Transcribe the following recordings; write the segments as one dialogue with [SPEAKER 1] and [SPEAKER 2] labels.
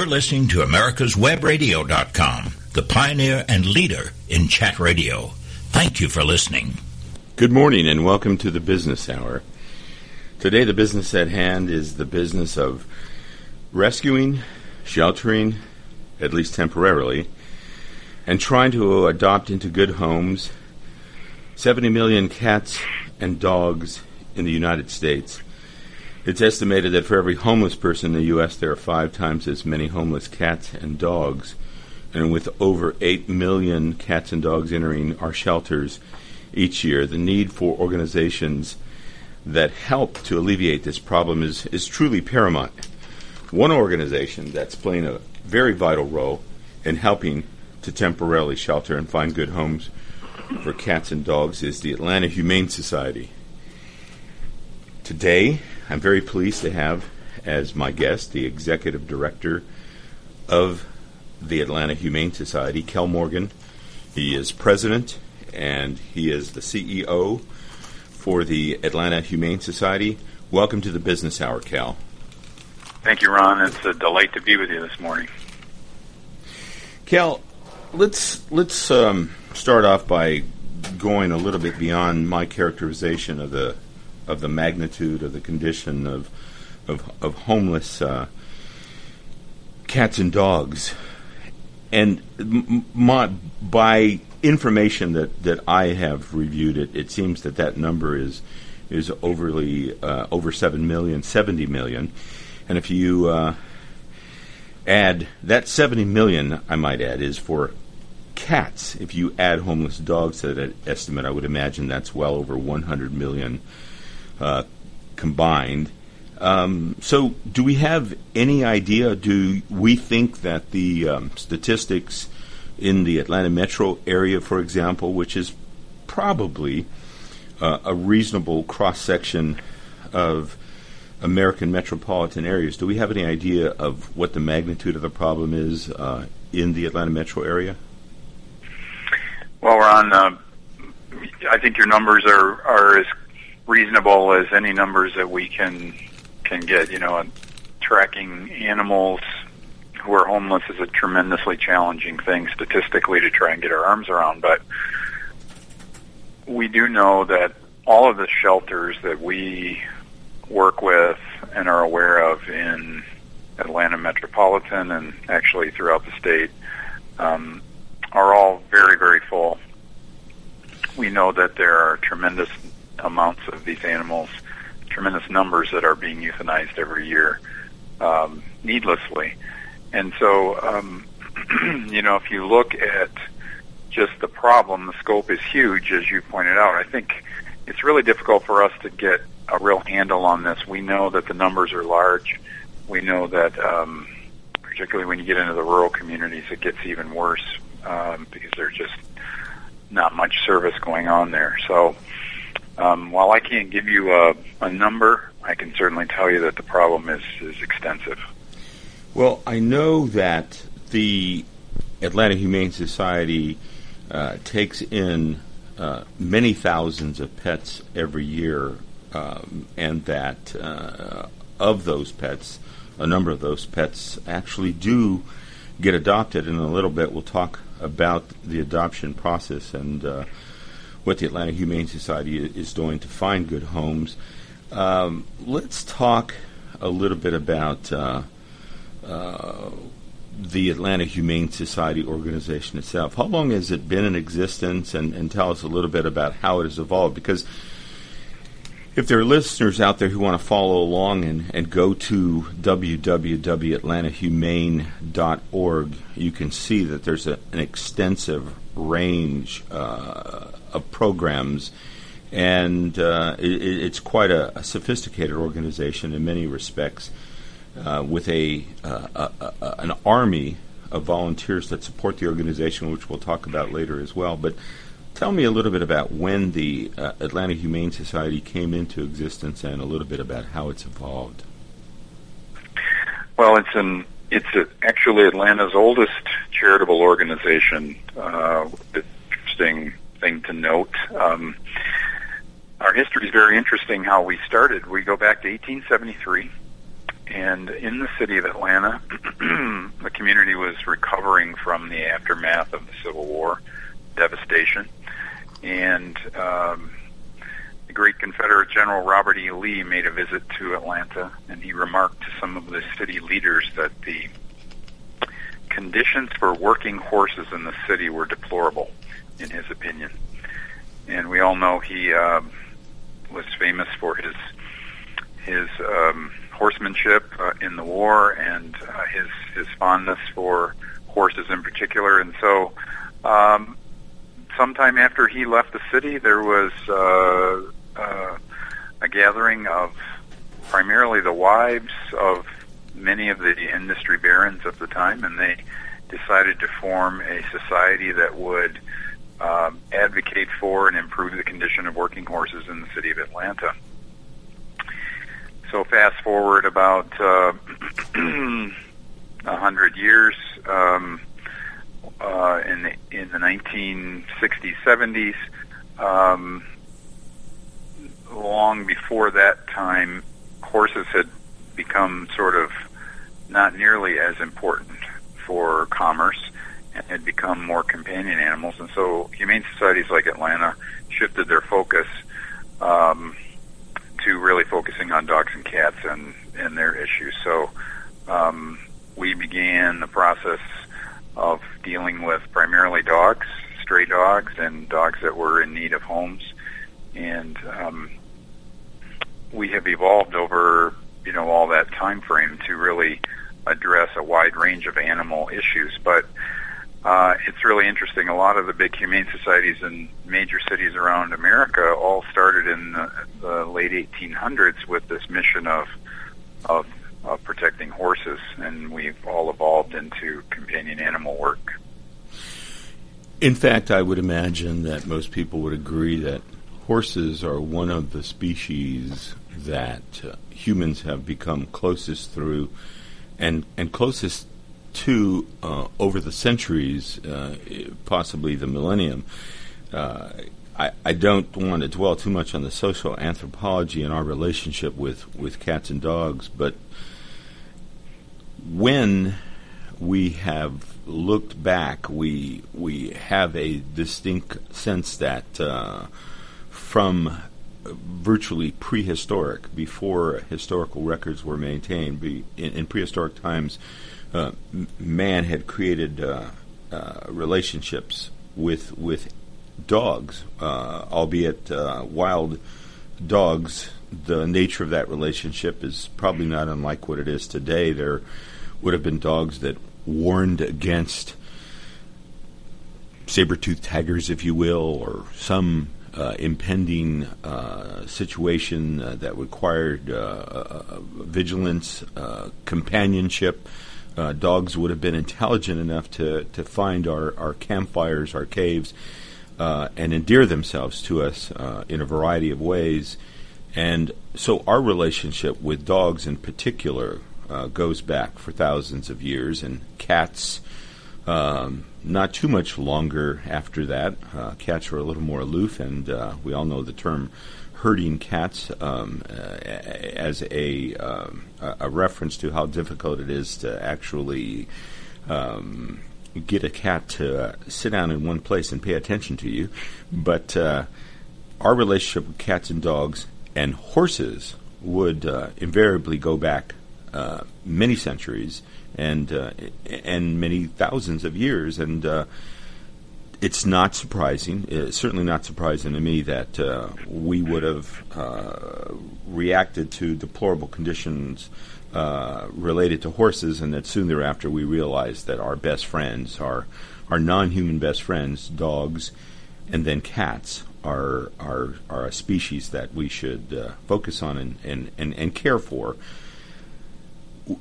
[SPEAKER 1] You're listening to America'sWebRadio.com, the pioneer and leader in chat radio. Thank you for listening.
[SPEAKER 2] Good morning and welcome to the Business Hour. Today, the business at hand is the business of rescuing, sheltering, at least temporarily, and trying to adopt into good homes 70 million cats and dogs in the United States. It's estimated that for every homeless person in the U.S., there are five times as many homeless cats and dogs. And with over 8 million cats and dogs entering our shelters each year, the need for organizations that help to alleviate this problem is, is truly paramount. One organization that's playing a very vital role in helping to temporarily shelter and find good homes for cats and dogs is the Atlanta Humane Society. Today, I'm very pleased to have as my guest the executive director of the Atlanta Humane Society, Kel Morgan. He is president and he is the CEO for the Atlanta Humane Society. Welcome to the Business Hour, Cal.
[SPEAKER 3] Thank you, Ron. It's a delight to be with you this morning.
[SPEAKER 2] Cal, let's let's um, start off by going a little bit beyond my characterization of the of the magnitude of the condition of of, of homeless uh, cats and dogs, and my, by information that, that I have reviewed, it it seems that that number is is overly uh, over seven million, 70 million, and if you uh, add that 70 million, I might add, is for cats. If you add homeless dogs to that estimate, I would imagine that's well over 100 million uh, combined. Um, so, do we have any idea? Do we think that the um, statistics in the Atlanta metro area, for example, which is probably uh, a reasonable cross section of American metropolitan areas, do we have any idea of what the magnitude of the problem is uh, in the Atlanta metro area?
[SPEAKER 3] Well, Ron, uh, I think your numbers are, are as reasonable as any numbers that we can can get. You know, tracking animals who are homeless is a tremendously challenging thing statistically to try and get our arms around. But we do know that all of the shelters that we work with and are aware of in Atlanta metropolitan and actually throughout the state um, are all very, very full. We know that there are tremendous amounts of these animals, tremendous numbers that are being euthanized every year um, needlessly. And so, um, you know, if you look at just the problem, the scope is huge, as you pointed out. I think it's really difficult for us to get a real handle on this. We know that the numbers are large. We know that, um, particularly when you get into the rural communities, it gets even worse um, because there's just not much service going on there. So, um, while I can't give you a, a number, I can certainly tell you that the problem is, is extensive.
[SPEAKER 2] Well, I know that the Atlanta Humane Society uh, takes in uh, many thousands of pets every year, um, and that uh, of those pets, a number of those pets actually do get adopted. And in a little bit, we'll talk about the adoption process and uh, what the Atlanta Humane Society is doing to find good homes. Um, let's talk a little bit about uh, uh, the Atlanta Humane Society organization itself. How long has it been in existence, and, and tell us a little bit about how it has evolved? Because if there are listeners out there who want to follow along and, and go to www.atlantahumane.org, you can see that there's a, an extensive range uh, of programs, and uh, it, it's quite a, a, sophisticated organization in many respects, uh, with a, uh, an army of volunteers that support the organization, which we'll talk about later as well. But tell me a little bit about when the uh, Atlanta Humane Society came into existence, and a little bit about how it's evolved.
[SPEAKER 3] Well, it's an it's a, actually Atlanta's oldest charitable organization. Uh, interesting thing to note. Um, our history is very interesting. How we started, we go back to 1873, and in the city of Atlanta, the community was recovering from the aftermath of the Civil War devastation, and um, the great Confederate General Robert E. Lee made a visit to Atlanta, and he remarked to some of the city leaders that the conditions for working horses in the city were deplorable, in his opinion. And we all know he uh, was famous for his his um, horsemanship uh, in the war and uh, his his fondness for horses in particular. And so, um, sometime after he left the city, there was uh, uh, a gathering of primarily the wives of many of the industry barons of the time, and they decided to form a society that would um, advocate for and improve the condition of working horses in the city of Atlanta. So fast forward about uh, a hundred years um, uh, in the in the 1960s, 70s. Um, long before that time, horses had become sort of not nearly as important for commerce had become more companion animals. And so humane societies like Atlanta shifted their focus um, to really focusing on dogs and cats and, and their issues. So um, we began the process of dealing with primarily dogs, stray dogs, and dogs that were in need of homes. And um, we have evolved over you know all that time frame to really address a wide range of animal issues. But uh, it's really interesting. A lot of the big humane societies in major cities around America all started in the, the late 1800s with this mission of, of of protecting horses, and we've all evolved into companion animal work.
[SPEAKER 2] In fact, I would imagine that most people would agree that horses are one of the species that uh, humans have become closest through and, and closest to uh, over the centuries, uh, possibly the millennium. Uh, I, I, don't want to dwell too much on the social anthropology and our relationship with, with cats and dogs, but when we have looked back, we we have a distinct sense that uh, from virtually prehistoric, before historical records were maintained, be, in, in prehistoric times, uh, man had created uh, uh, relationships with with dogs, uh, albeit wild dogs. The nature of that relationship is probably not unlike what it is today. There would have been dogs that warned against saber-toothed tigers, if you will, or some uh, impending uh, situation uh, that required vigilance, companionship. Dogs would have been intelligent enough to, to find our, our campfires, our caves, and endear themselves to us in a variety of ways. And so our relationship with dogs in particular uh, goes back for thousands of years, and cats um, not too much longer after that. Uh, cats were a little more aloof, and uh, we all know the term herding cats um, uh, as a, um, a reference to how difficult it is to actually um, get a cat to uh, sit down in one place and pay attention to you. But uh, our relationship with cats and dogs and horses would uh, invariably go back many centuries and uh, and many thousands of years. And uh, it's not surprising, it's certainly not surprising to me that uh, we would have uh, reacted to deplorable conditions uh, related to horses, and that soon thereafter we realized that our best friends, our our non-human best friends, dogs, and then cats, are are are a species that we should uh, focus on and, and, and, and care for.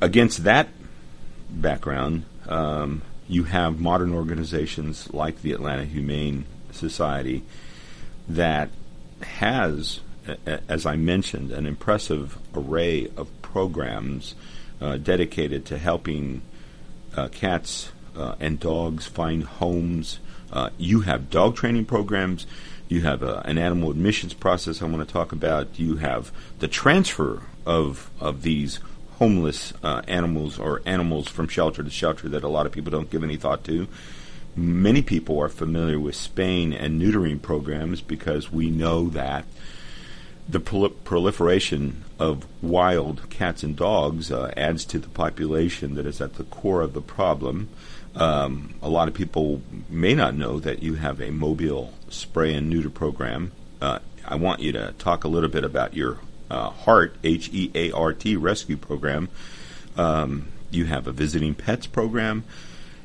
[SPEAKER 2] Against that background, um, you have modern organizations like the Atlanta Humane Society that has, as I mentioned, an impressive array of programs uh, dedicated to helping uh, cats uh, and dogs find homes. Uh, you have dog training programs. You have uh, an animal admissions process I want to talk about. You have the transfer of of these homeless uh, animals or animals from shelter to shelter that a lot of people don't give any thought to. Many people are familiar with spaying and neutering programs because we know that the prol- proliferation of wild cats and dogs uh, adds to the population that is at the core of the problem. Um, a lot of people may not know that you have a mobile spay and neuter program. Uh, I want you to talk a little bit about your uh, HEART, H E A R T, rescue program. Um, you have a visiting pets program.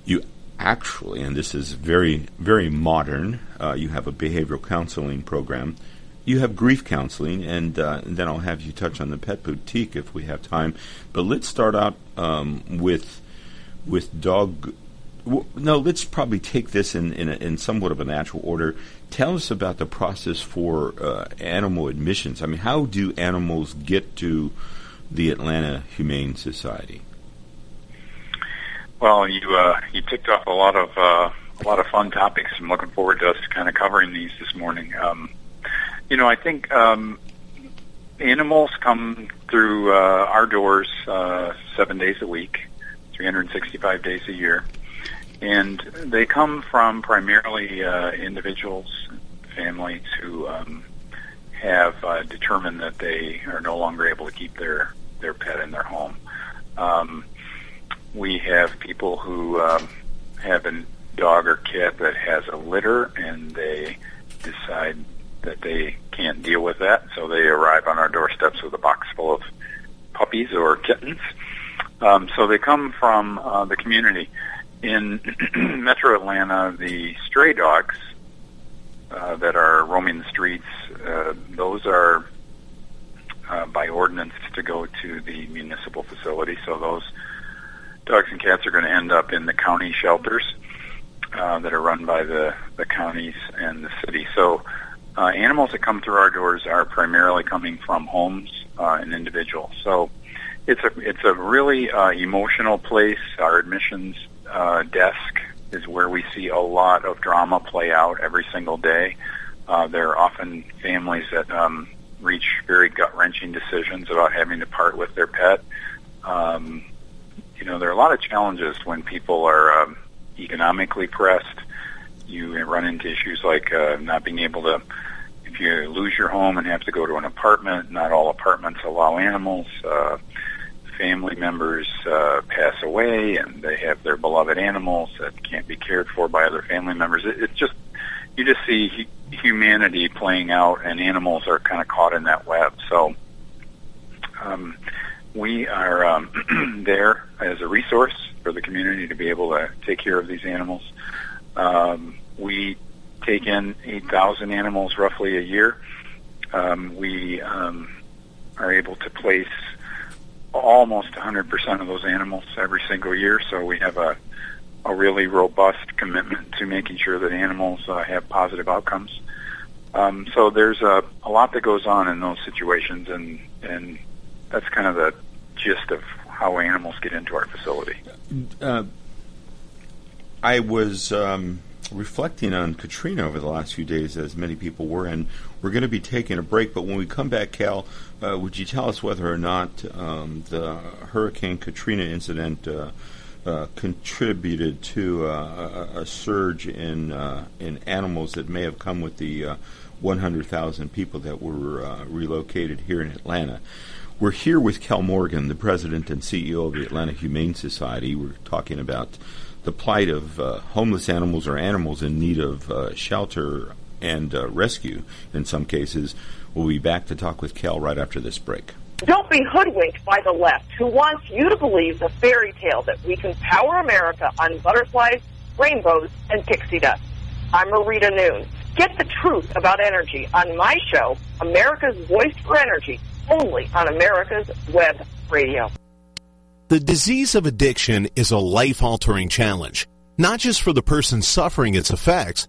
[SPEAKER 2] You actually, and this is very, very modern, uh, you have a behavioral counseling program. You have grief counseling, and, uh, and, then I'll have you touch on the pet boutique if we have time. But let's start out um, with with dog no, let's probably take this in, in, a, in, somewhat of a natural order. Tell us about the process for uh, animal admissions. I mean, how do animals get to the Atlanta Humane Society?
[SPEAKER 3] Well, you uh, you ticked off a lot of uh, a lot of fun topics. I'm looking forward to us kind of covering these this morning. Um, you know, I think um, animals come through uh, our doors uh, seven days a week, 365 days a year and they come from primarily uh, individuals, families who um, have uh, determined that they are no longer able to keep their their pet in their home. Um, we have people who um, have a dog or cat that has a litter, and they decide that they can't deal with that, so they arrive on our doorsteps with a box full of puppies or kittens. Um, so they come from uh, the community in Metro Atlanta, the stray dogs uh, that are roaming the streets, uh, those are uh, by ordinance to go to the municipal facility. So those dogs and cats are going to end up in the county shelters uh, that are run by the, the counties and the city. So uh, animals that come through our doors are primarily coming from homes uh, and individuals. So it's a it's a really uh, emotional place. Our admissions uh, desk is where we see a lot of drama play out every single day. Uh, there are often families that um, reach very gut wrenching decisions about having to part with their pet. Um, you know, there are a lot of challenges when people are um, economically pressed. You run into issues like uh, not being able to, if you lose your home and have to go to an apartment, not all apartments allow animals. Uh, family members uh, pass away and they have their beloved animals that can't be cared for by other family members. It, it's just you just see humanity playing out, and animals are kind of caught in that web. So um, we are um, there as a resource for the community to be able to take care of these animals. Um, we take in 8,000 animals roughly a year. Um, we um, are able to place almost 100% of those animals every single year. So we have a, a really robust commitment to making sure that animals uh, have positive outcomes. Um, so there's a, a lot that goes on in those situations, and, and that's kind of the gist of how animals get into our facility. Uh,
[SPEAKER 2] I was um, reflecting on Katrina over the last few days, as many people were, and we're going to be taking a break. But when we come back, Cal, uh, would you tell us whether or not um, the Hurricane Katrina incident uh, uh, contributed to uh, a, a, surge in uh, in animals that may have come with the uh, 100,000 people that were relocated here in Atlanta? We're here with Cal Morgan, the president and CEO of the Atlanta Humane Society. We're talking about the plight of homeless animals or animals in need of shelter and uh, rescue in some cases. We'll be back to talk with Cal right after this break.
[SPEAKER 4] Don't be hoodwinked by the left who wants you to believe the fairy tale that we can power America on butterflies, rainbows, and pixie dust. I'm Marita Noon. Get the truth about energy on my show, America's Voice for Energy, only on America's Web Radio.
[SPEAKER 5] The disease of addiction is a life altering challenge, not just for the person suffering its effects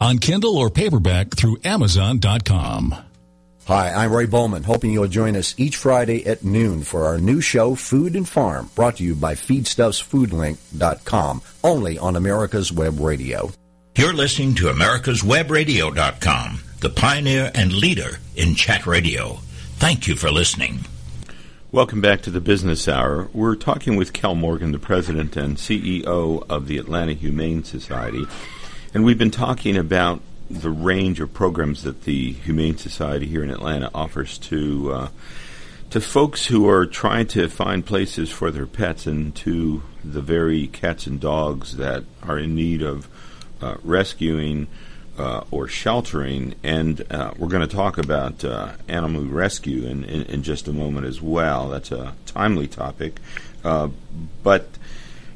[SPEAKER 6] on Kindle or paperback through Amazon.com.
[SPEAKER 7] Hi, I'm Ray Bowman, hoping you'll join us each Friday at noon for our new show, Food and Farm, brought to you by FeedstuffsFoodLink.com, only on America's Web Radio.
[SPEAKER 1] You're listening to America'sWebRadio.com, the pioneer and leader in chat radio. Thank you for listening.
[SPEAKER 2] Welcome back to the Business Hour. We're talking with Kel Morgan, the president and CEO of the Atlanta Humane Society. And we've been talking about the range of programs that the Humane Society here in Atlanta offers to uh, to folks who are trying to find places for their pets and to the very cats and dogs that are in need of uh, rescuing uh, or sheltering. And uh, we're going to talk about uh, animal rescue in, in, in, just a moment as well. That's a timely topic. Uh, but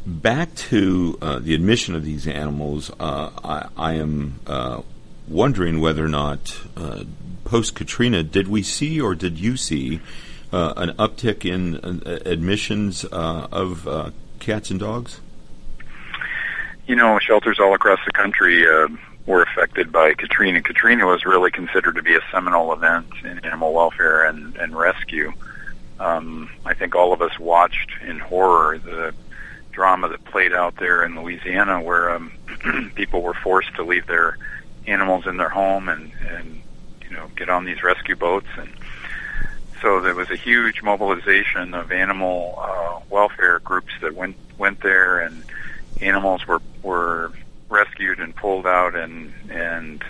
[SPEAKER 2] back to uh, the admission of these animals, uh, I, I, am uh, wondering whether or not uh, post Katrina, did we see or did you see uh, an uptick in admissions of cats and dogs?
[SPEAKER 3] You know, shelters all across the country were affected by Katrina. Katrina was really considered to be a seminal event in animal welfare and, and rescue. Um, I think all of us watched in horror the drama that played out there in Louisiana, where um, people were forced to leave their animals in their home and and you know get on these rescue boats, and so there was a huge mobilization of animal uh, welfare groups that went went there, and animals were were rescued and pulled out and and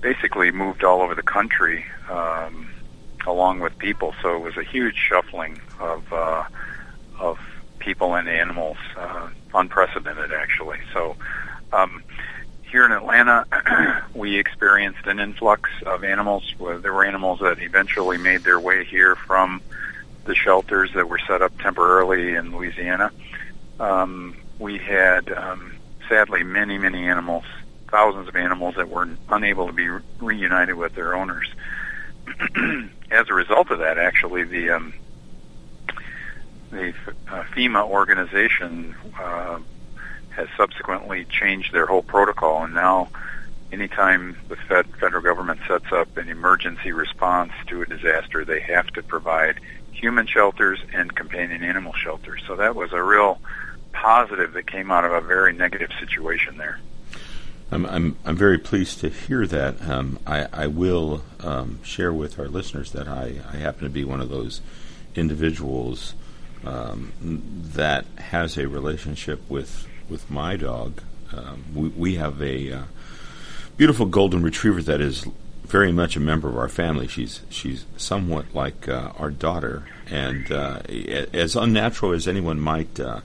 [SPEAKER 3] basically moved all over the country um, along with people. So it was a huge shuffling of uh, of people and animals, uh, unprecedented actually. So um, here in Atlanta, we experienced an influx of animals. There were animals that eventually made their way here from the shelters that were set up temporarily in Louisiana. Um, we had, um, sadly, many, many animals, thousands of animals that were unable to be reunited with their owners. As a result of that, actually, the um, the uh, FEMA organization uh, has subsequently changed their whole protocol, and now anytime the Fed, federal government sets up an emergency response to a disaster, they have to provide human shelters and companion animal shelters. So that was a real positive that came out of a very negative situation there.
[SPEAKER 2] I'm I'm, I'm very pleased to hear that. Um, I, I will um, share with our listeners that I, I happen to be one of those individuals um, that has a relationship with with my dog. Um, we, we have a uh, beautiful golden retriever that is very much a member of our family. She's she's somewhat like uh, our daughter, and uh, as unnatural as anyone might uh,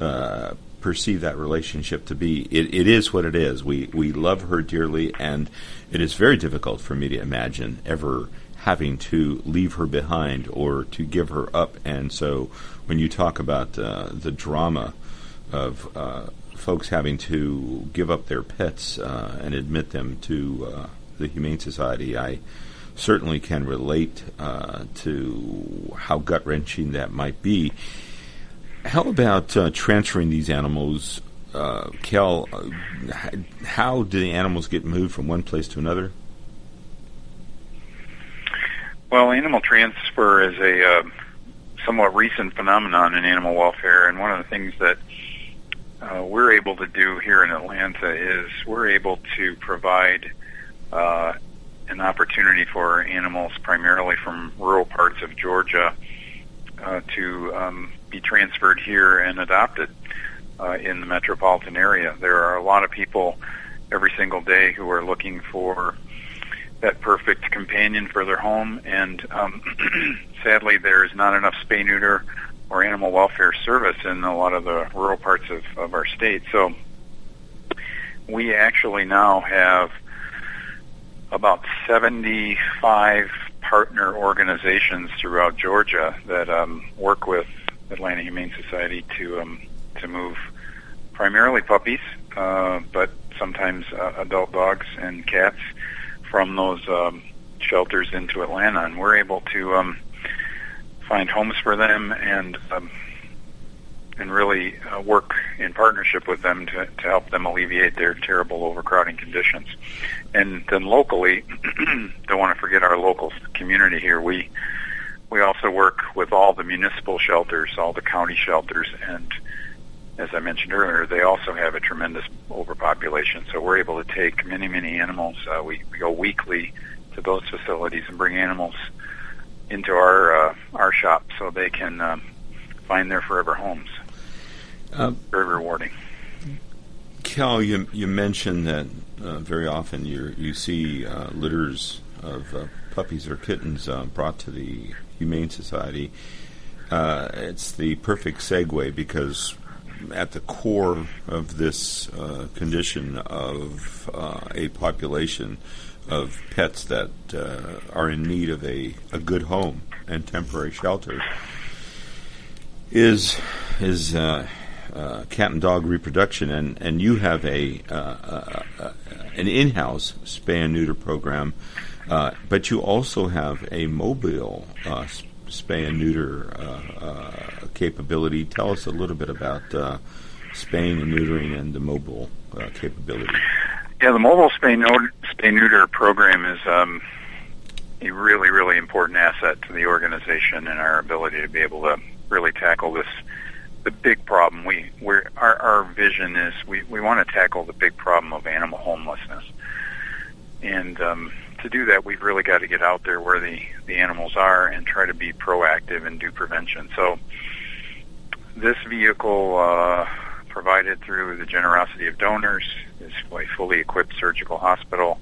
[SPEAKER 2] uh, perceive that relationship to be, it, it is what it is. We we love her dearly, and it is very difficult for me to imagine ever having to leave her behind or to give her up. And so, when you talk about uh, the drama of uh, folks having to give up their pets uh, and admit them to uh, the Humane Society, I certainly can relate uh, to how gut wrenching that might be. How about uh, transferring these animals? Kel, how do the animals get moved from one place to another?
[SPEAKER 3] Well, animal transfer is a uh, somewhat recent phenomenon in animal welfare, and one of the things that uh, we're able to do here in Atlanta is we're able to provide uh, an opportunity for animals, primarily from rural parts of Georgia, uh, to um, be transferred here and adopted uh, in the metropolitan area. There are a lot of people every single day who are looking for that perfect companion for their home, and um, sadly, there is not enough spay neuter or animal welfare service in a lot of the rural parts of, of our state. So we actually now have about 75 partner organizations throughout Georgia that um, work with Atlanta Humane Society to um, to move primarily puppies, uh, but sometimes uh, adult dogs and cats from those um, shelters into Atlanta, and we're able to um, find homes for them and um, and really uh, work in partnership with them to, to help them alleviate their terrible overcrowding conditions. And then locally, don't want to forget our local community here. We we also work with all the municipal shelters, all the county shelters, and as I mentioned earlier, they also have a tremendous overpopulation. So we're able to take many, many animals. Uh, we, we go weekly to those facilities and bring animals into our uh, our shop so they can um, find their forever homes. Uh, very rewarding.
[SPEAKER 2] Cal, you you mentioned that uh, very often you you see uh, litters of uh, puppies or kittens uh, brought to the Humane Society. Uh, it's the perfect segue because at the core of this condition of a population of pets that are in need of a, a good home and temporary shelter is is uh, uh, cat and dog reproduction, and, and you have a uh, uh, uh an in-house spay and neuter program, uh, but you also have a mobile spay and neuter capability. Tell us a little bit about spaying and neutering and the mobile capability.
[SPEAKER 3] Yeah, the mobile spay, spay neuter program is um, a really, really important asset to the organization and our ability to be able to really tackle this the big problem. We we're, our our vision is we we want to tackle the big problem of animal homelessness, and um, to do that, we've really got to get out there where the the animals are and try to be proactive and do prevention. So this vehicle. Uh, provided through the generosity of donors is a fully equipped surgical hospital.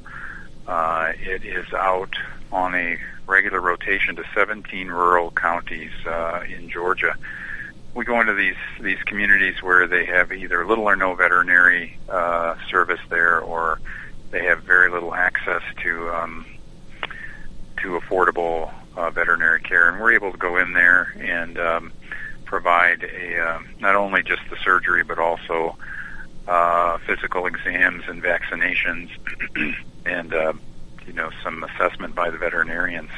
[SPEAKER 3] Uh, it is out on a regular rotation to 17 rural counties uh, in Georgia we go into these these communities where they have either little or no veterinary uh, service there, or they have very little access to um, to affordable uh, veterinary care, and we're able to go in there and um, provide a uh, not only just the surgery but also uh, physical exams and vaccinations, and uh, you know some assessment by the veterinarians.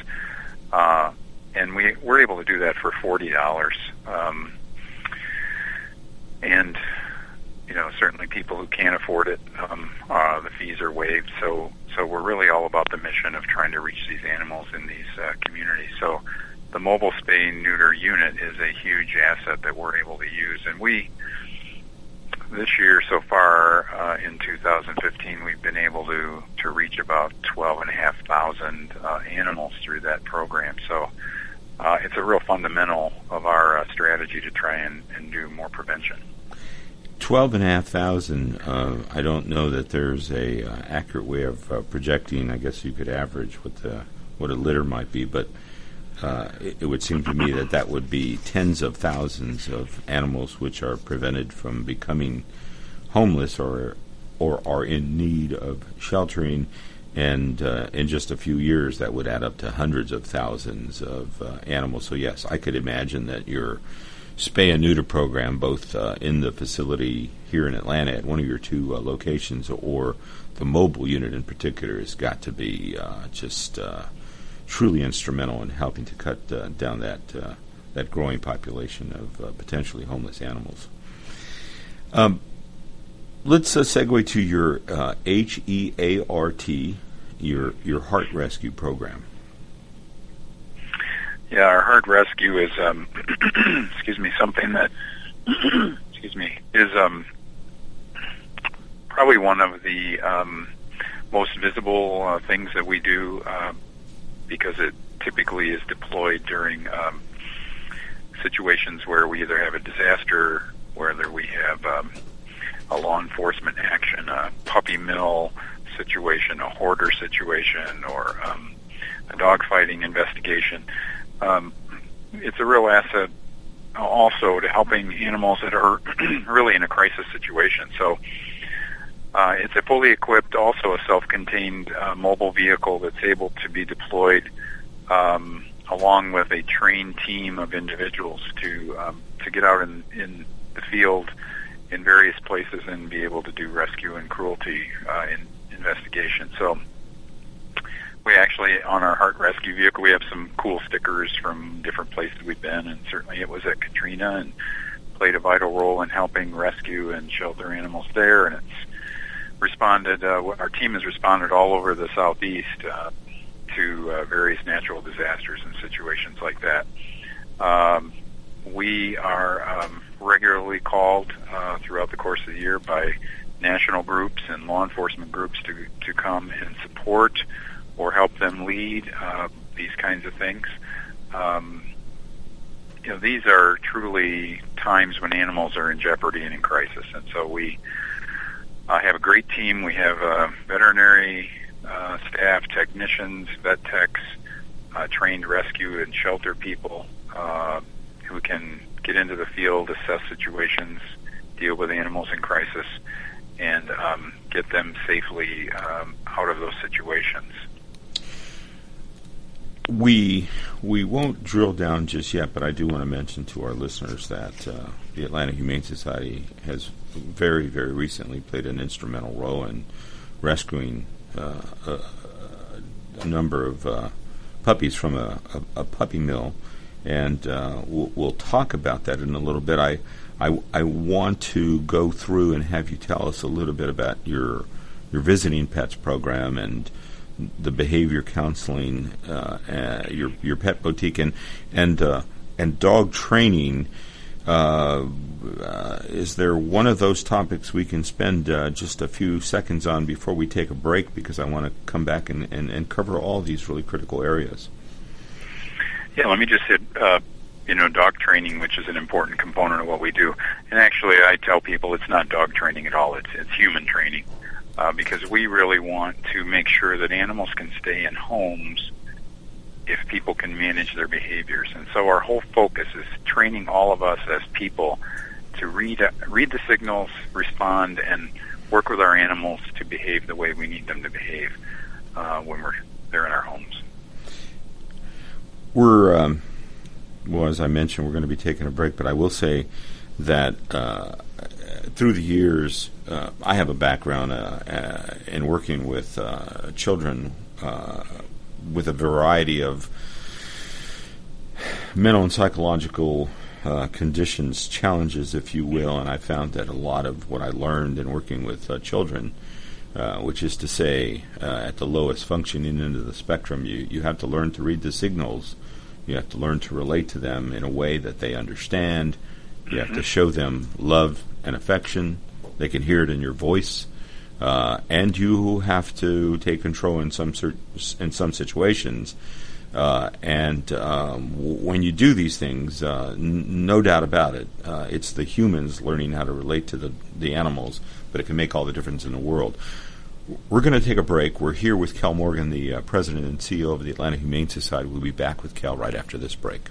[SPEAKER 3] Uh, and we we're able to do that for forty dollars. Um, and you know certainly people who can't afford it, um, uh, the fees are waived. So so we're really all about the mission of trying to reach these animals in these uh, communities. So the mobile spay neuter unit is a huge asset that we're able to use, and we this year so far uh, in 2015 we've been able to to reach about 12 and a half thousand uh, animals through that program. So uh, it's a real fundamental of our uh, strategy to try and, and do more prevention.
[SPEAKER 2] Twelve and a half thousand. Uh, I don't know that there's a uh, accurate way of uh, projecting. I guess you could average what the what a litter might be, but uh, it, it, would seem to me that that would be tens of thousands of animals which are prevented from becoming homeless or or are in need of sheltering and uh, in just a few years that would add up to hundreds of thousands of uh, animals. So yes, I could imagine that your spay and neuter program, both uh, in the facility here in Atlanta at one of your two uh, locations, or the mobile unit in particular, has got to be just truly instrumental in helping to cut down that that growing population of potentially homeless animals. Um, let's segue to your H E A R T your your heart rescue program.
[SPEAKER 3] Yeah, our heart rescue is um, excuse me something that excuse me is um, probably one of the um, most visible uh, things that we do uh, because it typically is deployed during um, situations where we either have a disaster, whether we have um, a law enforcement action, a puppy mill situation, a hoarder situation, or um, a dogfighting investigation. Um, it's a real asset also to helping animals that are really in a crisis situation. So uh, it's a fully equipped, also a self-contained uh, mobile vehicle that's able to be deployed um, along with a trained team of individuals to um, to get out in, in the field in various places and be able to do rescue and cruelty uh, in investigation. So we actually on our heart rescue vehicle we have some cool stickers from different places we've been and certainly it was at Katrina and played a vital role in helping rescue and shelter animals there and it's responded uh, our team has responded all over the southeast uh, to uh, various natural disasters and situations like that um, we are um, regularly called uh, throughout the course of the year by national groups and law enforcement groups to to come and support or help them lead uh, these kinds of things. Um, you know, these are truly times when animals are in jeopardy and in crisis, and so we uh, have a great team. We have uh, veterinary uh, staff, technicians, vet techs, uh, trained rescue and shelter people uh, who can get into the field, assess situations, deal with animals in crisis, and um, get them safely um, out of those situations
[SPEAKER 2] we we won't drill down just yet, but I do want to mention to our listeners that uh, the Atlanta Humane Society has very very recently played an instrumental role in rescuing uh, a, a, number of uh, puppies from a, a, puppy mill, and uh, we'll, we'll, talk about that in a little bit. I, I I want to go through and have you tell us a little bit about your your visiting pets program and the behavior counseling, uh, your your pet boutique, and and uh, and dog training. Uh, uh, is there one of those topics we can spend uh, just a few seconds on before we take a break? Because I want to come back and, and, and cover all these really critical areas.
[SPEAKER 3] Yeah, let me just hit you know, dog training, which is an important component of what we do. And actually, I tell people it's not dog training at all; it's it's human training uh, because we really want to make sure that animals can stay in homes if people can manage their behaviors. And so our whole focus is training all of us as people to read read the signals, respond, and work with our animals to behave the way we need them to behave uh, when we're they're in our homes.
[SPEAKER 2] We're um, well, as I mentioned, we're going to be taking a break, but I will say that uh, through the years, uh, I have a background uh, uh in working with uh, children with a variety of mental and psychological uh, conditions, challenges, if you will, and I found that a lot of what I learned in working with uh, children. Uh, which is to say, at the lowest functioning end of the spectrum, you, you have to learn to read the signals. You have to learn to relate to them in a way that they understand. You have to show them love and affection. They can hear it in your voice, uh, and you have to take control in some in some situations. Uh, and um, w- when you do these things, uh, n- no doubt about it, uh, it's the humans learning how to relate to the, the animals, but it can make all the difference in the world. We're going to take a break. We're here with Cal Morgan, the uh, president and CEO of the Atlanta Humane Society. We'll be back with Cal right after this break.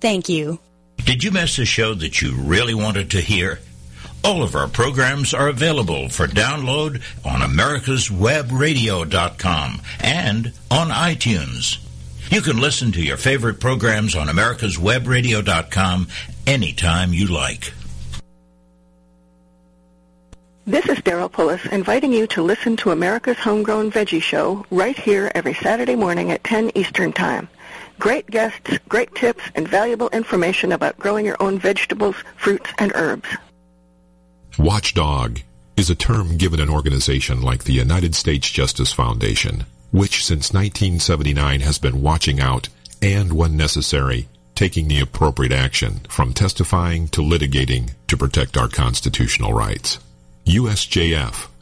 [SPEAKER 8] Thank you.
[SPEAKER 1] Did you miss a show that you really wanted to hear? All of our programs are available for download on americaswebradio.com and on iTunes. You can listen to your favorite programs on americaswebradio.com anytime you like.
[SPEAKER 9] This is Daryl Pullis inviting you to listen to America's Homegrown Veggie Show right here every Saturday morning at 10 Eastern Time. Great guests, great tips, and valuable information about growing your own vegetables, fruits, and herbs.
[SPEAKER 10] Watchdog is a term given an organization like the United States Justice Foundation, which since 1979 has been watching out and, when necessary, taking the appropriate action from testifying to litigating to protect our constitutional rights. USJF,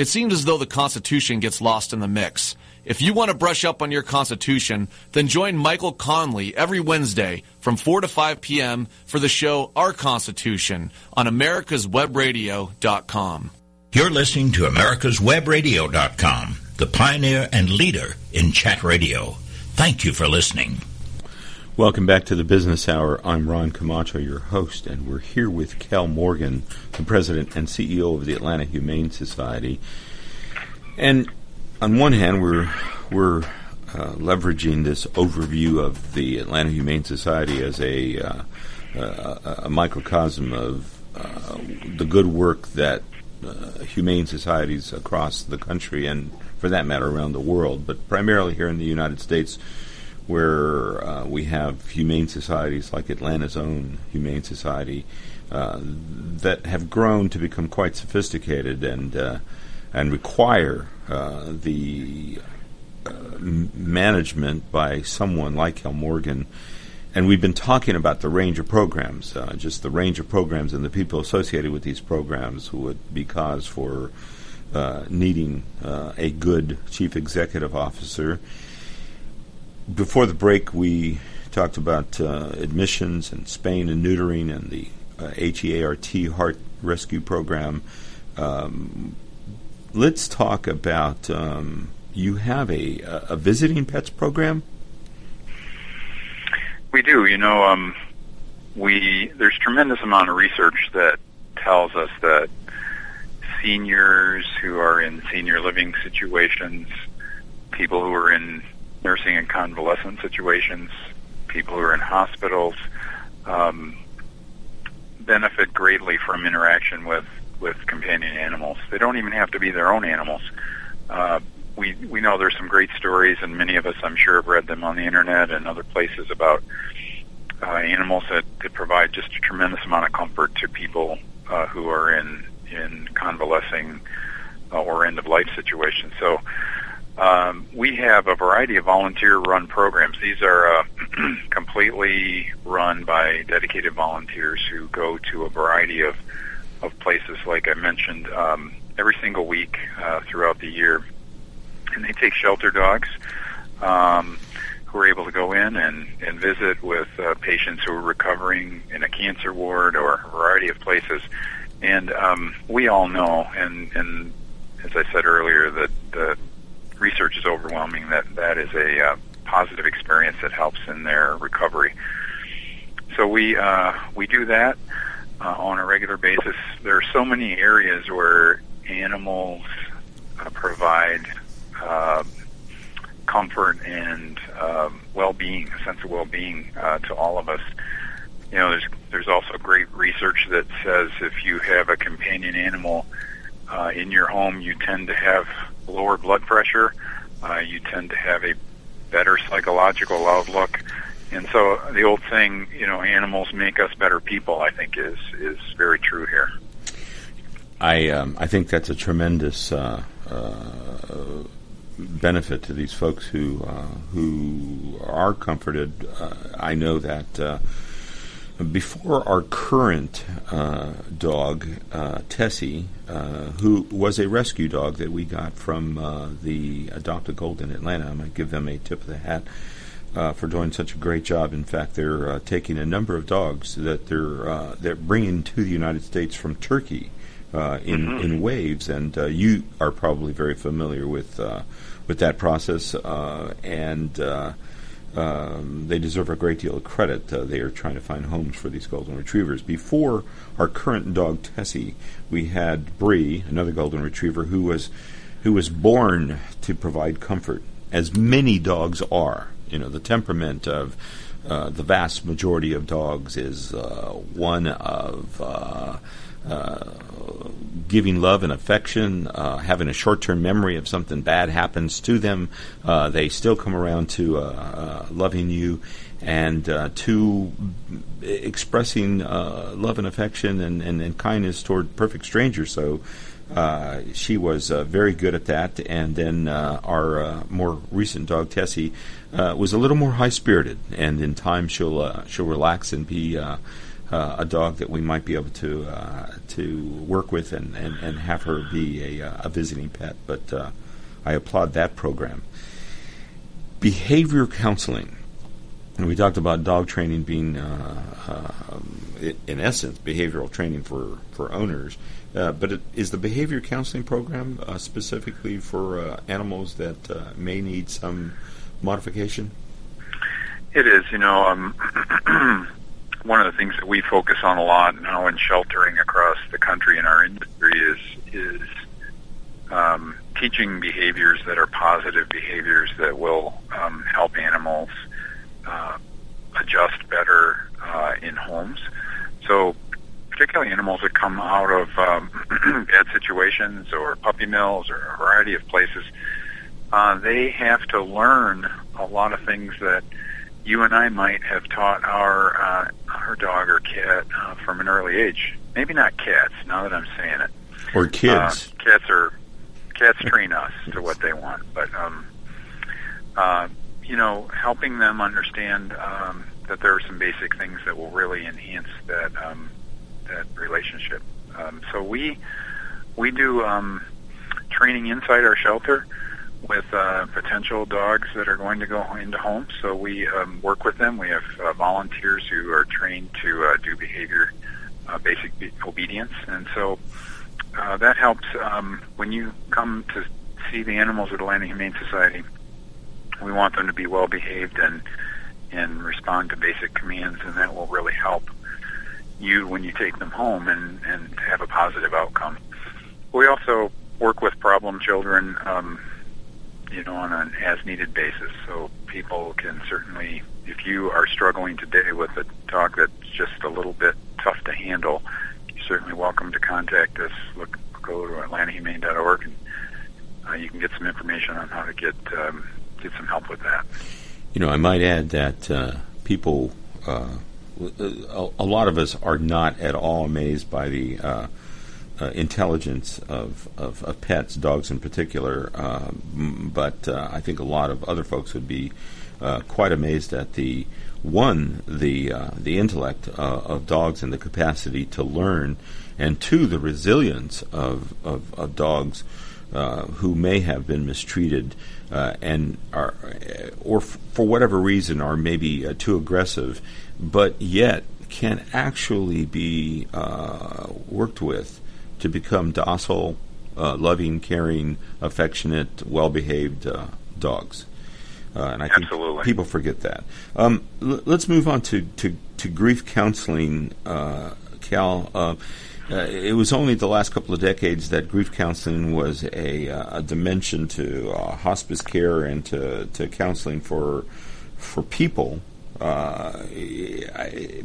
[SPEAKER 11] it seems as though the Constitution gets lost in the mix. If you want to brush up on your Constitution, then join Michael Conley every Wednesday from 4 to 5 p.m. for the show Our Constitution on americaswebradio.com.
[SPEAKER 1] You're listening to americaswebradio.com, the pioneer and leader in chat radio. Thank you for listening.
[SPEAKER 2] Welcome back to the Business Hour. I'm Ron Camacho, your host, and we're here with Cal Morgan, the president and CEO of the Atlanta Humane Society. And on one hand, we're we're uh, leveraging this overview of the Atlanta Humane Society as a uh, uh, a microcosm of uh, the good work that uh, humane societies across the country and, for that matter, around the world, but primarily here in the United States, where uh, we have humane societies like Atlanta's own Humane Society that have grown to become quite sophisticated and and require uh, the uh, management by someone like Cal Morgan. And we've been talking about the range of programs, uh, just the range of programs and the people associated with these programs who would be cause for uh, needing uh, a good chief executive officer. Before the break, we talked about uh, admissions and spaying and neutering and the HEART Heart Rescue Program. Um, let's talk about um, you have a, a visiting pets program.
[SPEAKER 3] We do. You know, um, we there's tremendous amount of research that tells us that seniors who are in senior living situations, people who are in nursing and convalescent situations, people who are in hospitals, um, benefit greatly from interaction with with companion animals. They don't even have to be their own animals. Uh, we we know there's some great stories, and many of us, I'm sure, have read them on the internet and other places about uh, animals that, that provide just a tremendous amount of comfort to people uh, who are in in convalescing uh, or end of life situations. So. Um, we have a variety of volunteer-run programs. These are uh, completely run by dedicated volunteers who go to a variety of of places, like I mentioned, um, every single week uh, throughout the year. And they take shelter dogs um, who are able to go in and, and visit with uh, patients who are recovering in a cancer ward or a variety of places. And um, we all know, and, and as I said earlier, that the research is overwhelming that that is a uh, positive experience that helps in their recovery. So we uh, we do that uh, on a regular basis. There are so many areas where animals uh, provide uh, comfort and um, well-being, a sense of well-being uh, to all of us. You know, there's there's also great research that says if you have a companion animal in your home, you tend to have lower blood pressure. Uh, you tend to have a better psychological outlook. And so the old saying, you know, animals make us better people, I think is is very true here.
[SPEAKER 2] I um, I think that's a tremendous uh, uh, benefit to these folks who uh, who are comforted. Uh, I know that uh, before our current uh, dog Tessie, who was a rescue dog that we got from the Adopt a Golden Atlanta, I might give them a tip of the hat uh, for doing such a great job. In fact, they're uh, taking a number of dogs that they're uh, they're bringing to the United States from Turkey uh, in
[SPEAKER 3] Mhm.
[SPEAKER 2] in waves, and uh, you are probably very familiar with uh, with that process, uh, and. Um, they deserve a great deal of credit. Uh, they are trying to find homes for these golden retrievers. Before our current dog Tessie, we had Bree, another golden retriever, who was who was born to provide comfort, as many dogs are. You know, the temperament of uh, the vast majority of dogs is uh, one of uh, giving love and affection, uh, having a short-term memory of something bad happens to them, uh, they still come around to uh, uh, loving you and uh, to expressing uh, love and affection and, and, and kindness toward perfect strangers. So. Uh, she was uh, very good at that, and then uh, our uh, more recent dog Tessie uh, was a little more high spirited, and in time she'll uh, she'll relax and be uh, a dog that we might be able to uh, to work with and, and, and have her be a, uh, a visiting pet. But uh, I applaud that program. Behavior counseling. And we talked about dog training being, uh, uh, in essence, behavioral training for, for owners. But it, is the behavior counseling program specifically for animals that may need some modification?
[SPEAKER 3] It is, you know, um, one of the things that we focus on a lot now in sheltering across the country in our industry is is um, teaching behaviors that are positive behaviors that will um, help animals uh, adjust better uh, in homes. So, particularly animals that come out of um, bad situations or puppy mills or a variety of places, uh, they have to learn a lot of things that you and I might have taught our uh, our dog or cat uh, from an early age. Maybe not cats. Now that I'm saying it,
[SPEAKER 2] Or kids?
[SPEAKER 3] uh, cats are cats train us to what they want, but um, uh, you know, helping them understand um, that there are some basic things that will really enhance that um, that relationship. Um, so we we do um, training inside our shelter with uh, potential dogs that are going to go into homes. So we um, work with them. We have uh, volunteers who are trained to uh, do behavior, uh, basic be- obedience, and so uh, that helps um, when you come to see the animals at Atlanta Humane Society. We want them to be well behaved and and respond to basic commands, and that will really help you when you take them home and and have a positive outcome. We also work with problem children, um, you know, on an as needed basis. So people can certainly, if you are struggling today with a dog that's just a little bit tough to handle, you're certainly welcome to contact us. Look, go to AtlantaHumane.org and uh, you can get some information on how to get um, get some help with that.
[SPEAKER 2] You know, I might add that uh, people, uh, a, a lot of us are not at all amazed by the uh, intelligence of, of, of pets, dogs in particular. Um, but uh, I think a lot of other folks would be uh, quite amazed at the one, the uh, the intellect uh, of dogs and the capacity to learn, and two, the resilience of of, of dogs uh, who may have been mistreated and are, or f- for whatever reason, are maybe too aggressive, but yet can actually be worked with to become docile, uh, loving, caring, affectionate, well-behaved uh, dogs. Uh, and I think people forget that. Um, l- let's move on to, to, to grief counseling, uh, Cal. Uh, uh, it was only the last couple of decades that grief counseling was a, uh, a dimension to uh, hospice care and to, to counseling for for people. Uh, I,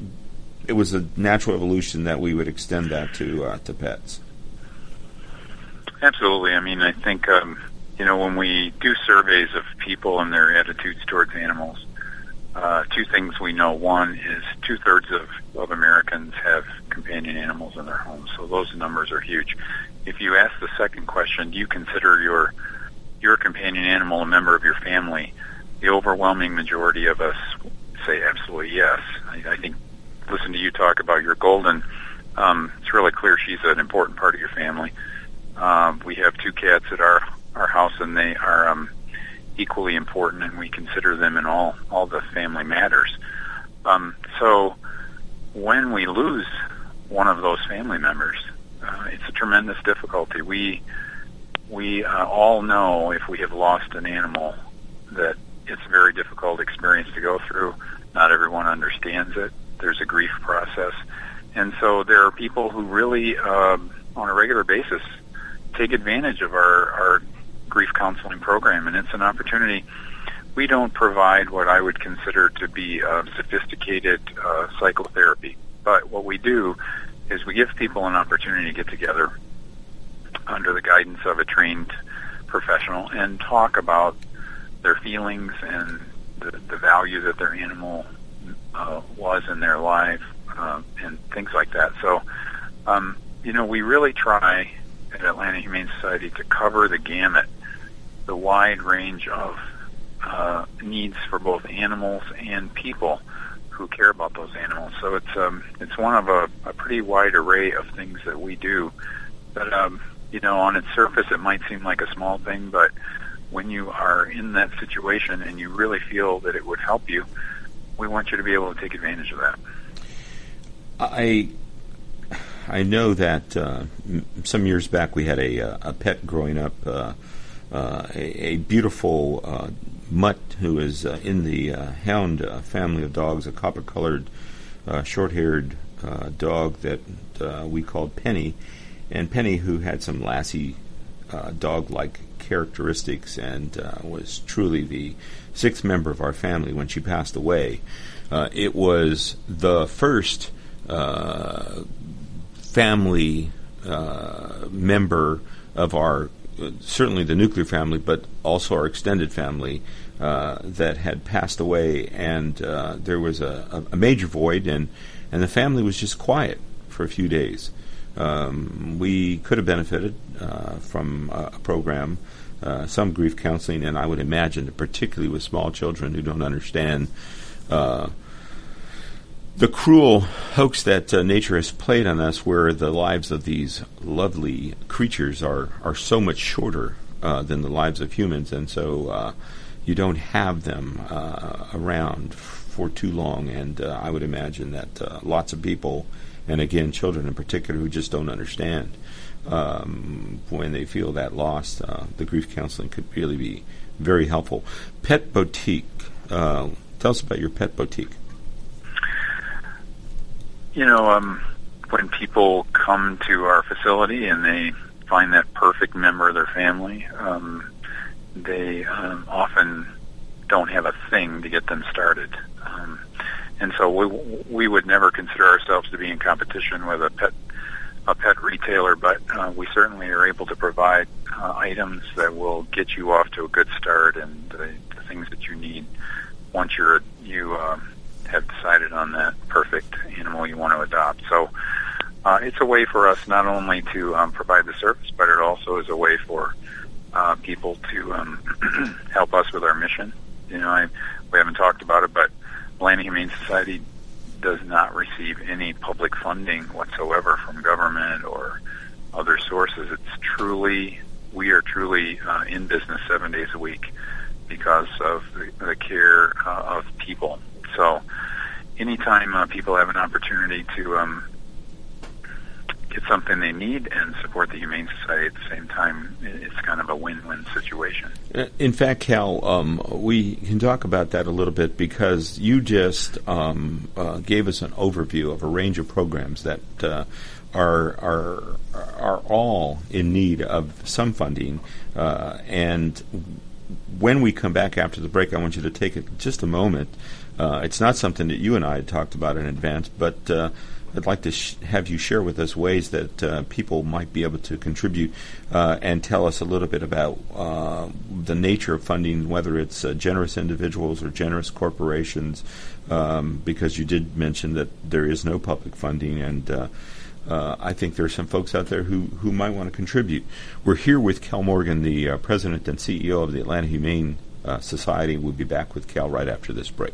[SPEAKER 2] it was a natural evolution that we would extend that to uh, to pets.
[SPEAKER 3] Absolutely. I mean, I think um, you know when we do surveys of people and their attitudes towards animals, uh, two things we know. One is two thirds of, of Americans have companion animals in their homes, so those numbers are huge. If you ask the second question, do you consider your your companion animal a member of your family? The overwhelming majority of us say absolutely yes. I, I think listen to you talk about your golden. Um, it's really clear she's an important part of your family. Um, we have two cats at our our house, and they are um, equally important, and we consider them in all all the family matters. Um, so when we lose one of those family members, uh, it's a tremendous difficulty. We we uh, all know if we have lost an animal that it's a very difficult experience to go through. Not everyone understands it. There's a grief process, and so there are people who really, um, on a regular basis, take advantage of our our grief counseling program, and it's an opportunity. We don't provide what I would consider to be uh, sophisticated uh, psychotherapy, but what we do is we give people an opportunity to get together under the guidance of a trained professional and talk about their feelings and the, the value that their animal uh, was in their life uh, and things like that. So, um, you know, we really try at Atlanta Humane Society to cover the gamut, the wide range of uh, needs for both animals and people who care about those animals. So it's um, it's one of a, a pretty wide array of things that we do. But um, you know, on its surface, it might seem like a small thing, but when you are in that situation and you really feel that it would help you, we want you to be able to take advantage of that.
[SPEAKER 2] I I know that uh, some years back we had a, uh, a pet growing up, uh, uh, a, a, beautiful uh, mutt who is uh, in the hound family of dogs, a copper-colored, short-haired dog that we called Penny, and Penny, who had some lassie dog-like characteristics and was truly the sixth member of our family when she passed away. it was the first family uh, member of our uh, certainly the nuclear family, but also our extended family uh, that had passed away, and uh, there was a, a, major void, and and the family was just quiet for a few days. Um, we could have benefited uh, from a program, uh, some grief counseling, and I would imagine particularly with small children who don't understand the cruel hoax that uh, nature has played on us, where the lives of these lovely creatures are, are so much shorter uh, than the lives of humans, and so uh, you don't have them uh, around for too long. And uh, I would imagine that uh, lots of people, and again, children in particular, who just don't understand, um, when they feel that loss, the grief counseling could really be very helpful. Pet Boutique. tell us about your pet boutique.
[SPEAKER 3] You know, um, when people come to our facility and they find that perfect member of their family, um, they um, often don't have a thing to get them started. Um, and so we we would never consider ourselves to be in competition with a pet a pet retailer, but uh, we certainly are able to provide uh, items that will get you off to a good start and the, the things that you need once you're you um, have decided on that perfect animal you want to adopt. So uh, it's a way for us not only to um, provide the service, but it also is a way for uh, people to um, help us with our mission. You know, I, we haven't talked about it, but Atlanta Humane Society does not receive any public funding whatsoever from government or other sources. It's truly, we are truly uh, in business seven days a week because of the, the care uh, of people. Anytime uh, people have an opportunity to um, get something they need and support the Humane Society at the same time, it's kind of a win-win situation.
[SPEAKER 2] Uh, in fact, Cal, um, we can talk about that a little bit because you just um, uh, gave us an overview of a range of programs that uh, are are are all in need of some funding, uh, and when we come back after the break, I want you to take just a moment uh, it's not something that you and I had talked about in advance, but uh, I'd like to sh- have you share with us ways that uh, people might be able to contribute uh, and tell us a little bit about uh, the nature of funding, whether it's uh, generous individuals or generous corporations, um, because you did mention that there is no public funding and. Uh, I think there are some folks out there who, who might want to contribute. We're here with Cal Morgan, the uh, president and CEO of the Atlanta Humane uh, Society. We'll be back with Cal right after this break.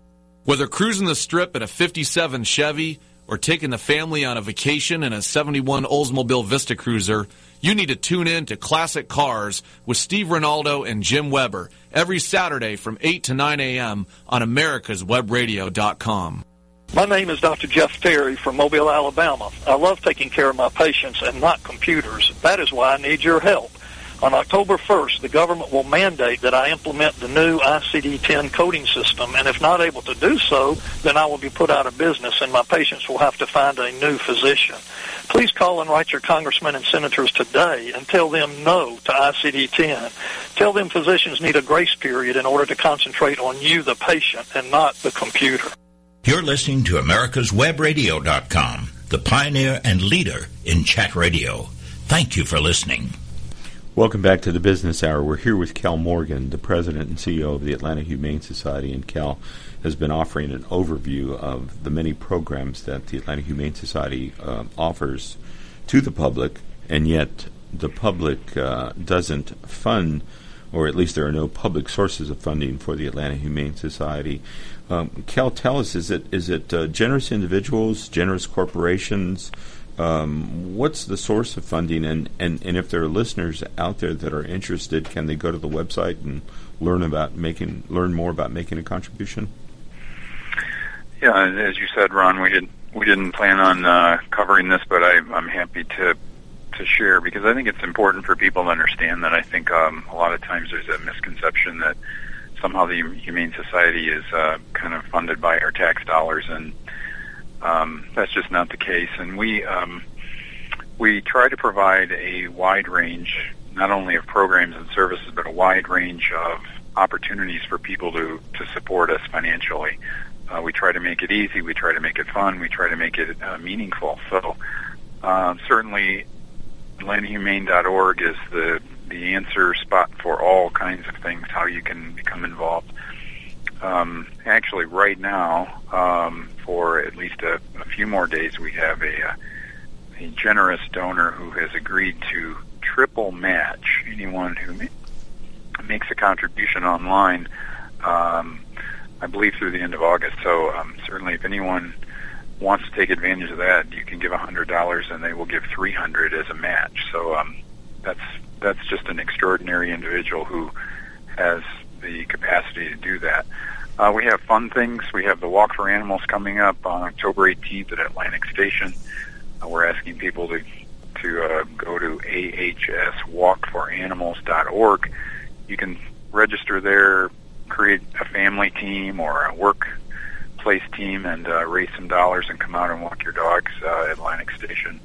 [SPEAKER 11] Whether cruising the strip in a 57 Chevy or taking the family on a vacation in a 71 Oldsmobile Vista Cruiser, you need to tune in to Classic Cars with Steve Ronaldo and Jim Weber every Saturday from 8 to 9 a.m. on americaswebradio.com.
[SPEAKER 12] My name is Dr. Jeff Terry from Mobile, Alabama. I love taking care of my patients and not computers. That is why I need your help. On October 1st, the government will mandate that I implement the new ICD-10 coding system, and if not able to do so, then I will be put out of business and my patients will have to find a new physician. Please call and write your congressmen and senators today and tell them no to ICD-10. Tell them physicians need a grace period in order to concentrate on you, the patient, and not the computer.
[SPEAKER 1] You're listening to americaswebradio.com, the pioneer and leader in chat radio. Thank you for listening.
[SPEAKER 2] Welcome back to the Business Hour. We're here with Cal Morgan, the president and CEO of the Atlanta Humane Society, and Cal has been offering an overview of the many programs that the Atlanta Humane Society uh, offers to the public, and yet the public uh, doesn't fund, or at least there are no public sources of funding for the Atlanta Humane Society. Um, Cal, tell us: is it is it uh, generous individuals, generous corporations? Um, what's the source of funding, and, and, and if there are listeners out there that are interested, can they go to the website and learn about making learn more about making a contribution?
[SPEAKER 3] Yeah, as you said, Ron, we did we didn't plan on uh, covering this, but I, I'm happy to to share because I think it's important for people to understand that I think um, a lot of times there's a misconception that somehow the Humane Society is uh, kind of funded by our tax dollars, and um, that's just not the case. And we um, we try to provide a wide range, not only of programs and services, but a wide range of opportunities for people to to support us financially. Uh, we try to make it easy. We try to make it fun. We try to make it uh, meaningful. So uh, certainly, AtlantaHumane.org is the the answer spot for all kinds of things. How you can become involved. Um, actually, right now, um, for at least a, a few more days, we have a, a a generous donor who has agreed to triple match anyone who ma- makes a contribution online. Um, I believe through the end of August. So um, certainly, if anyone wants to take advantage of that, you can give hundred dollars, and they will give three hundred as a match. So um, that's that's just an extraordinary individual who has the capacity to do that. Uh, we have fun things. We have the Walk for Animals coming up on October 18th at Atlantic Station. Uh, we're asking people to to uh, go to ahswalkforanimals.org. You can register there, create a family team or a workplace team, and uh, raise some dollars and come out and walk your dogs uh, at Atlantic Station.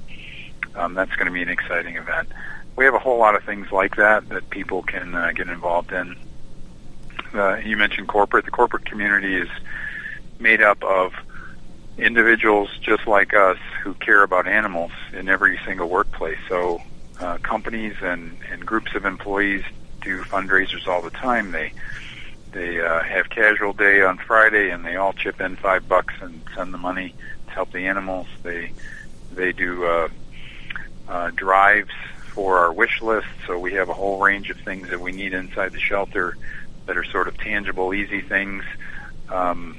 [SPEAKER 3] Um, that's going to be an exciting event. We have a whole lot of things like that that people can uh, get involved in. Uh, you mentioned corporate. The corporate community is made up of individuals just like us who care about animals in every single workplace. So uh, companies and, and groups of employees do fundraisers all the time. They they uh, have casual day on Friday, and they all chip in five bucks and send the money to help the animals. They they do uh, uh, drives for our wish list, so we have a whole range of things that we need inside the shelter that are sort of tangible, easy things. Um,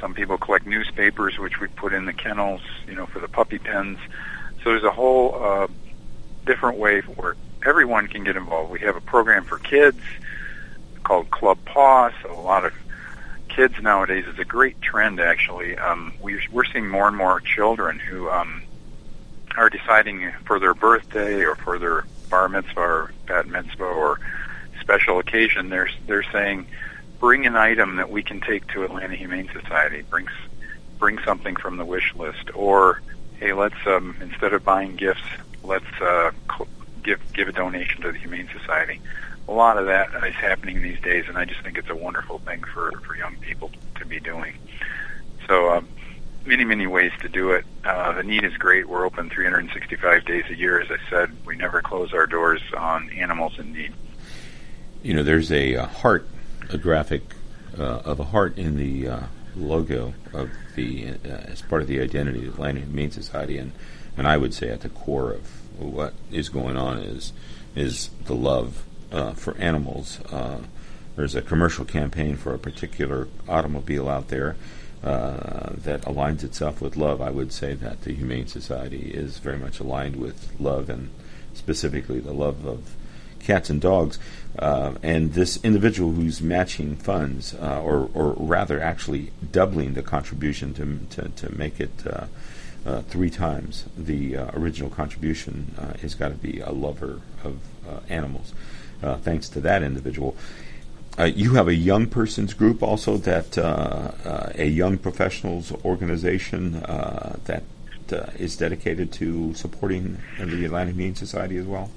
[SPEAKER 3] some people collect newspapers, which we put in the kennels, you know, for the puppy pens. So there's a whole uh, different way where everyone can get involved. We have a program for kids called Club Paw. So a lot of kids nowadays is a great trend. Actually, um, we, we're seeing more and more children who um, are deciding for their birthday or for their bar mitzvah or bat mitzvah or special occasion. They're they're saying bring an item that we can take to Atlanta Humane Society. Bring bring something from the wish list, or hey, let's um, instead of buying gifts, let's uh, give give a donation to the Humane Society. A lot of that is happening these days, and I just think it's a wonderful thing for for young people to be doing. So um, many, many ways to do it. Uh, the need is great. We're open 365 days a year. As I said, we never close our doors on animals in need.
[SPEAKER 2] You know, there's a, a heart, a graphic uh, of a heart in the uh, logo of the uh, as part of the identity of Atlanta Humane Society, and and I would say at the core of what is going on is is the love uh, for animals. Uh, there's a commercial campaign for a particular automobile out there uh, that aligns itself with love. I would say that the Humane Society is very much aligned with love, and specifically the love of cats and dogs. Uh, and this individual who's matching funds, uh, or, or rather actually doubling the contribution to, to, to make it uh, uh three times the uh, original contribution, has got to be a lover of animals. thanks to that individual. you have a young persons group also that a young professionals organization that is dedicated to supporting the Atlantic Humane Society as well.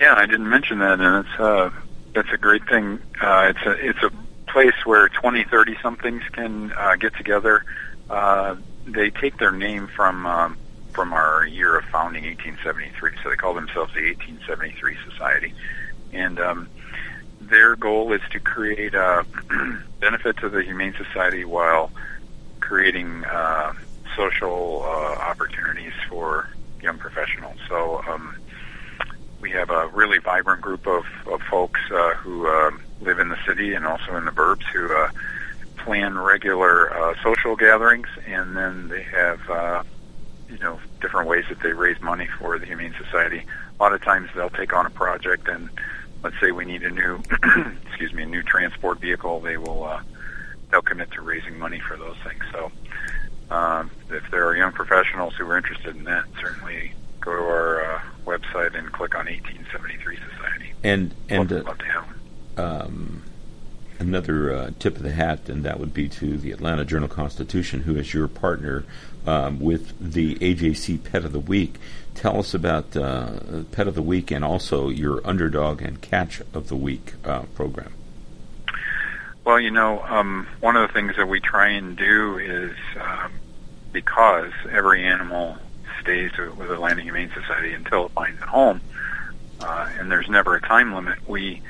[SPEAKER 3] Yeah, I didn't mention that, and it's uh, that's a great thing. Uh, it's a it's a place where 20, 30 somethings can uh, get together. Uh, they take their name from um, from our year of founding, 1873. So they call themselves the 1873 Society, and um, their goal is to create a benefit to the Humane Society while creating uh, social uh, opportunities for young professionals. So um, we have a really vibrant group of, of folks uh, who uh, live in the city and also in the burbs who uh, plan regular uh, social gatherings, and then they have uh, you know different ways that they raise money for the Humane Society. A lot of times they'll take on a project, and let's say we need a new excuse me a new transport vehicle, they will uh, they'll commit to raising money for those things. So. Um, if there are young professionals who are interested in that, certainly go to our uh, website and click on 1873 Society.
[SPEAKER 2] And and
[SPEAKER 3] love,
[SPEAKER 2] uh, um, another uh, tip of the hat, and that would be to the Atlanta Journal Constitution, who is your partner um, with the AJC Pet of the Week. Tell us about uh, Pet of the Week and also your Underdog and Catch of the Week uh, program.
[SPEAKER 3] Well, you know, um, one of the things that we try and do is um, because every animal stays with the Atlanta Humane Society until it finds a home, uh, and there's never a time limit. We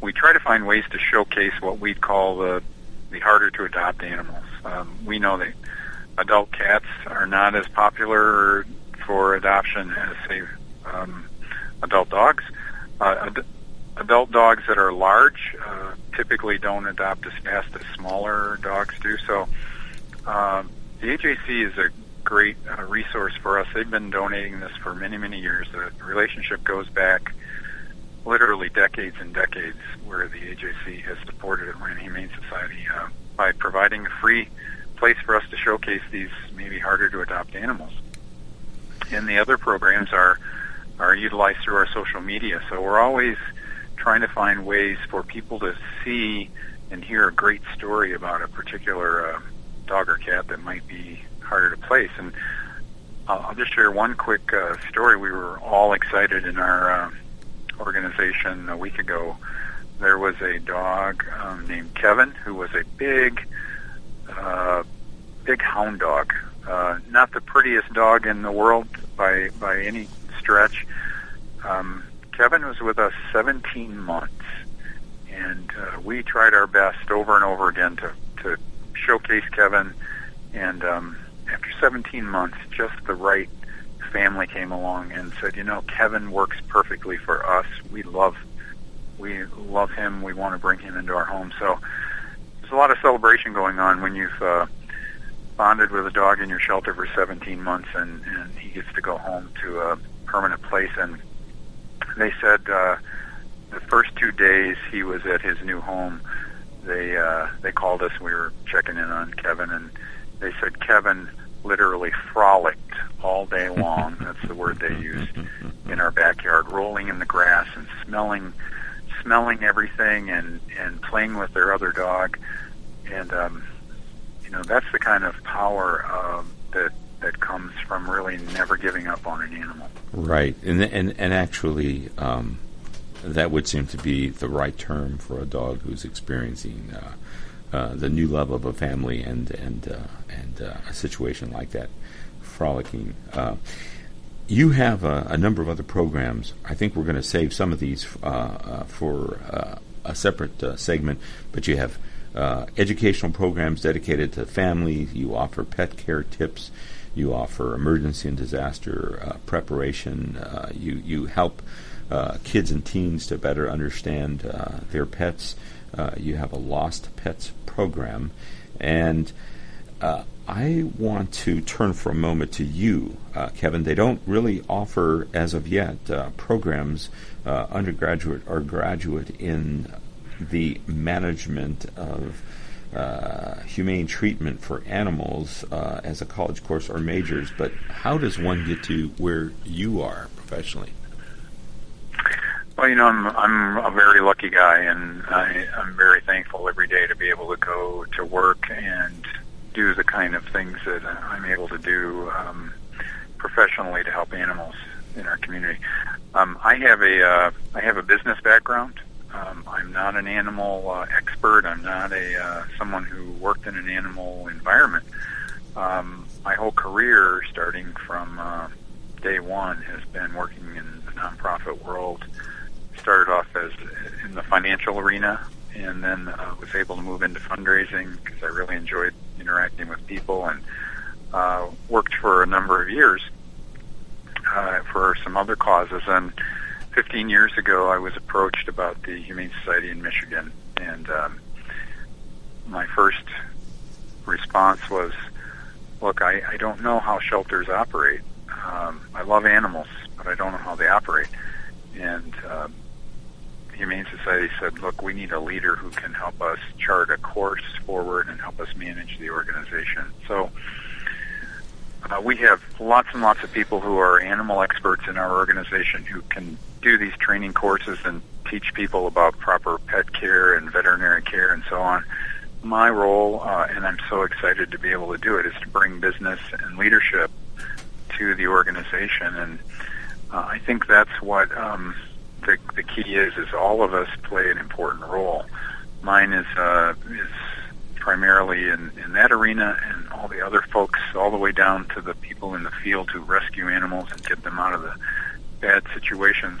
[SPEAKER 3] we try to find ways to showcase what we'd call the the harder to adopt animals. Um, we know that adult cats are not as popular for adoption as say um, adult dogs. Uh, ad- adult dogs that are large uh, typically don't adopt as fast as smaller dogs do. So uh, the AJC is a great uh, resource for us. They've been donating this for many, many years. The relationship goes back literally decades and decades where the AJC has supported Atlanta Humane Society uh, by providing a free place for us to showcase these maybe harder to adopt animals. And the other programs are are utilized through our social media. So we're always trying to find ways for people to see and hear a great story about a particular uh, dog or cat that might be harder to place. And I'll, I'll just share one quick uh, story. We were all excited in our uh, organization a week ago. There was a dog um, named Kevin who was a big, uh, big hound dog. Uh, not the prettiest dog in the world by by any stretch. Um, Kevin was with us 17 months, and uh, we tried our best over and over again to to showcase Kevin, and um, after 17 months, just the right family came along and said, you know, Kevin works perfectly for us. We love, we love him. We want to bring him into our home. So there's a lot of celebration going on when you've uh, bonded with a dog in your shelter for 17 months and, and he gets to go home to a permanent place. And they said uh, the first two days he was at his new home, they uh, they called us. We were checking in on Kevin, and they said Kevin literally frolicked all day long. That's the word they used in our backyard, rolling in the grass and smelling, smelling everything and and playing with their other dog, and um, you know that's the kind of power uh, that that comes from really never giving up on an animal.
[SPEAKER 2] Right, and and and actually. Um, that would seem to be the right term for a dog who's experiencing uh, uh, the new love of a family and and uh, and uh, a situation like that, frolicking. Uh, you have a, a, number of other programs. I think we're going to save some of these uh, for a separate segment, but you have educational programs dedicated to family. You offer pet care tips. You offer emergency and disaster preparation. you you help kids and teens to better understand their pets. Uh, you have a lost pets program, and uh, I want to turn for a moment to you, uh, Kevin. They don't really offer, as of yet, uh, programs uh, undergraduate or graduate in the management of uh, humane treatment for animals as a college course or majors. But how does one get to where you are professionally?
[SPEAKER 3] Well, you know, I'm I'm a very lucky guy, and I, I'm very thankful every day to be able to go to work and do the kind of things that I'm able to do um, professionally to help animals in our community. Um, I have a uh, I have a business background. Um, I'm not an animal uh, expert. I'm not a uh, someone who worked in an animal environment. Um, my whole career, starting from uh, day one, has been working in the nonprofit world started off as in the financial arena and then uh, was able to move into fundraising because I really enjoyed interacting with people and uh, worked for a number of years uh, for some other causes. And 15 years ago, I was approached about the Humane Society in Michigan, and um, my first response was, "Look, I, I don't know how shelters operate. Um, I love animals, but I don't know how they operate." And uh, Humane Society said, look, we need a leader who can help us chart a course forward and help us manage the organization. So uh, we have lots and lots of people who are animal experts in our organization who can do these training courses and teach people about proper pet care and veterinary care and so on. My role, uh, and I'm so excited to be able to do it, is to bring business and leadership to the organization. And uh, I think that's what um, the, the key is is all of us play an important role. Mine is uh, is primarily in, in that arena, and all the other folks, all the way down to the people in the field who rescue animals and get them out of the bad situations.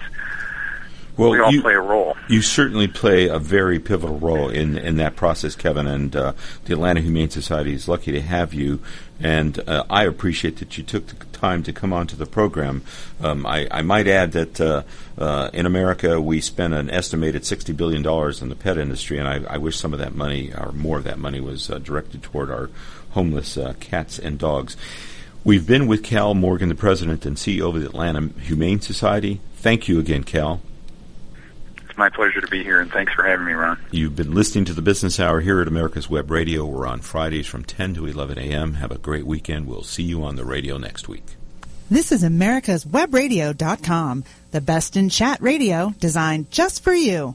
[SPEAKER 2] Well,
[SPEAKER 3] we all
[SPEAKER 2] you,
[SPEAKER 3] play a role.
[SPEAKER 2] You certainly play a very pivotal role in, in that process, Kevin, and uh, the Atlanta Humane Society is lucky to have you. And uh, I appreciate that you took the time to come onto the program. Um, I, I, might add that uh, uh in America we spend an estimated $60 billion in the pet industry, and I, I wish some of that money, or more of that money, was uh, directed toward our homeless uh, cats and dogs. We've been with Cal Morgan, the president and CEO of the Atlanta Humane Society. Thank you again, Cal
[SPEAKER 3] my pleasure to be here, and thanks for having me, Ron.
[SPEAKER 2] You've been listening to the Business Hour here at America's Web Radio. We're on Fridays from 10 to 11 a.m. Have a great weekend. We'll see you on the radio next week.
[SPEAKER 13] This is America's Webradio.com, the best in chat radio designed just for you.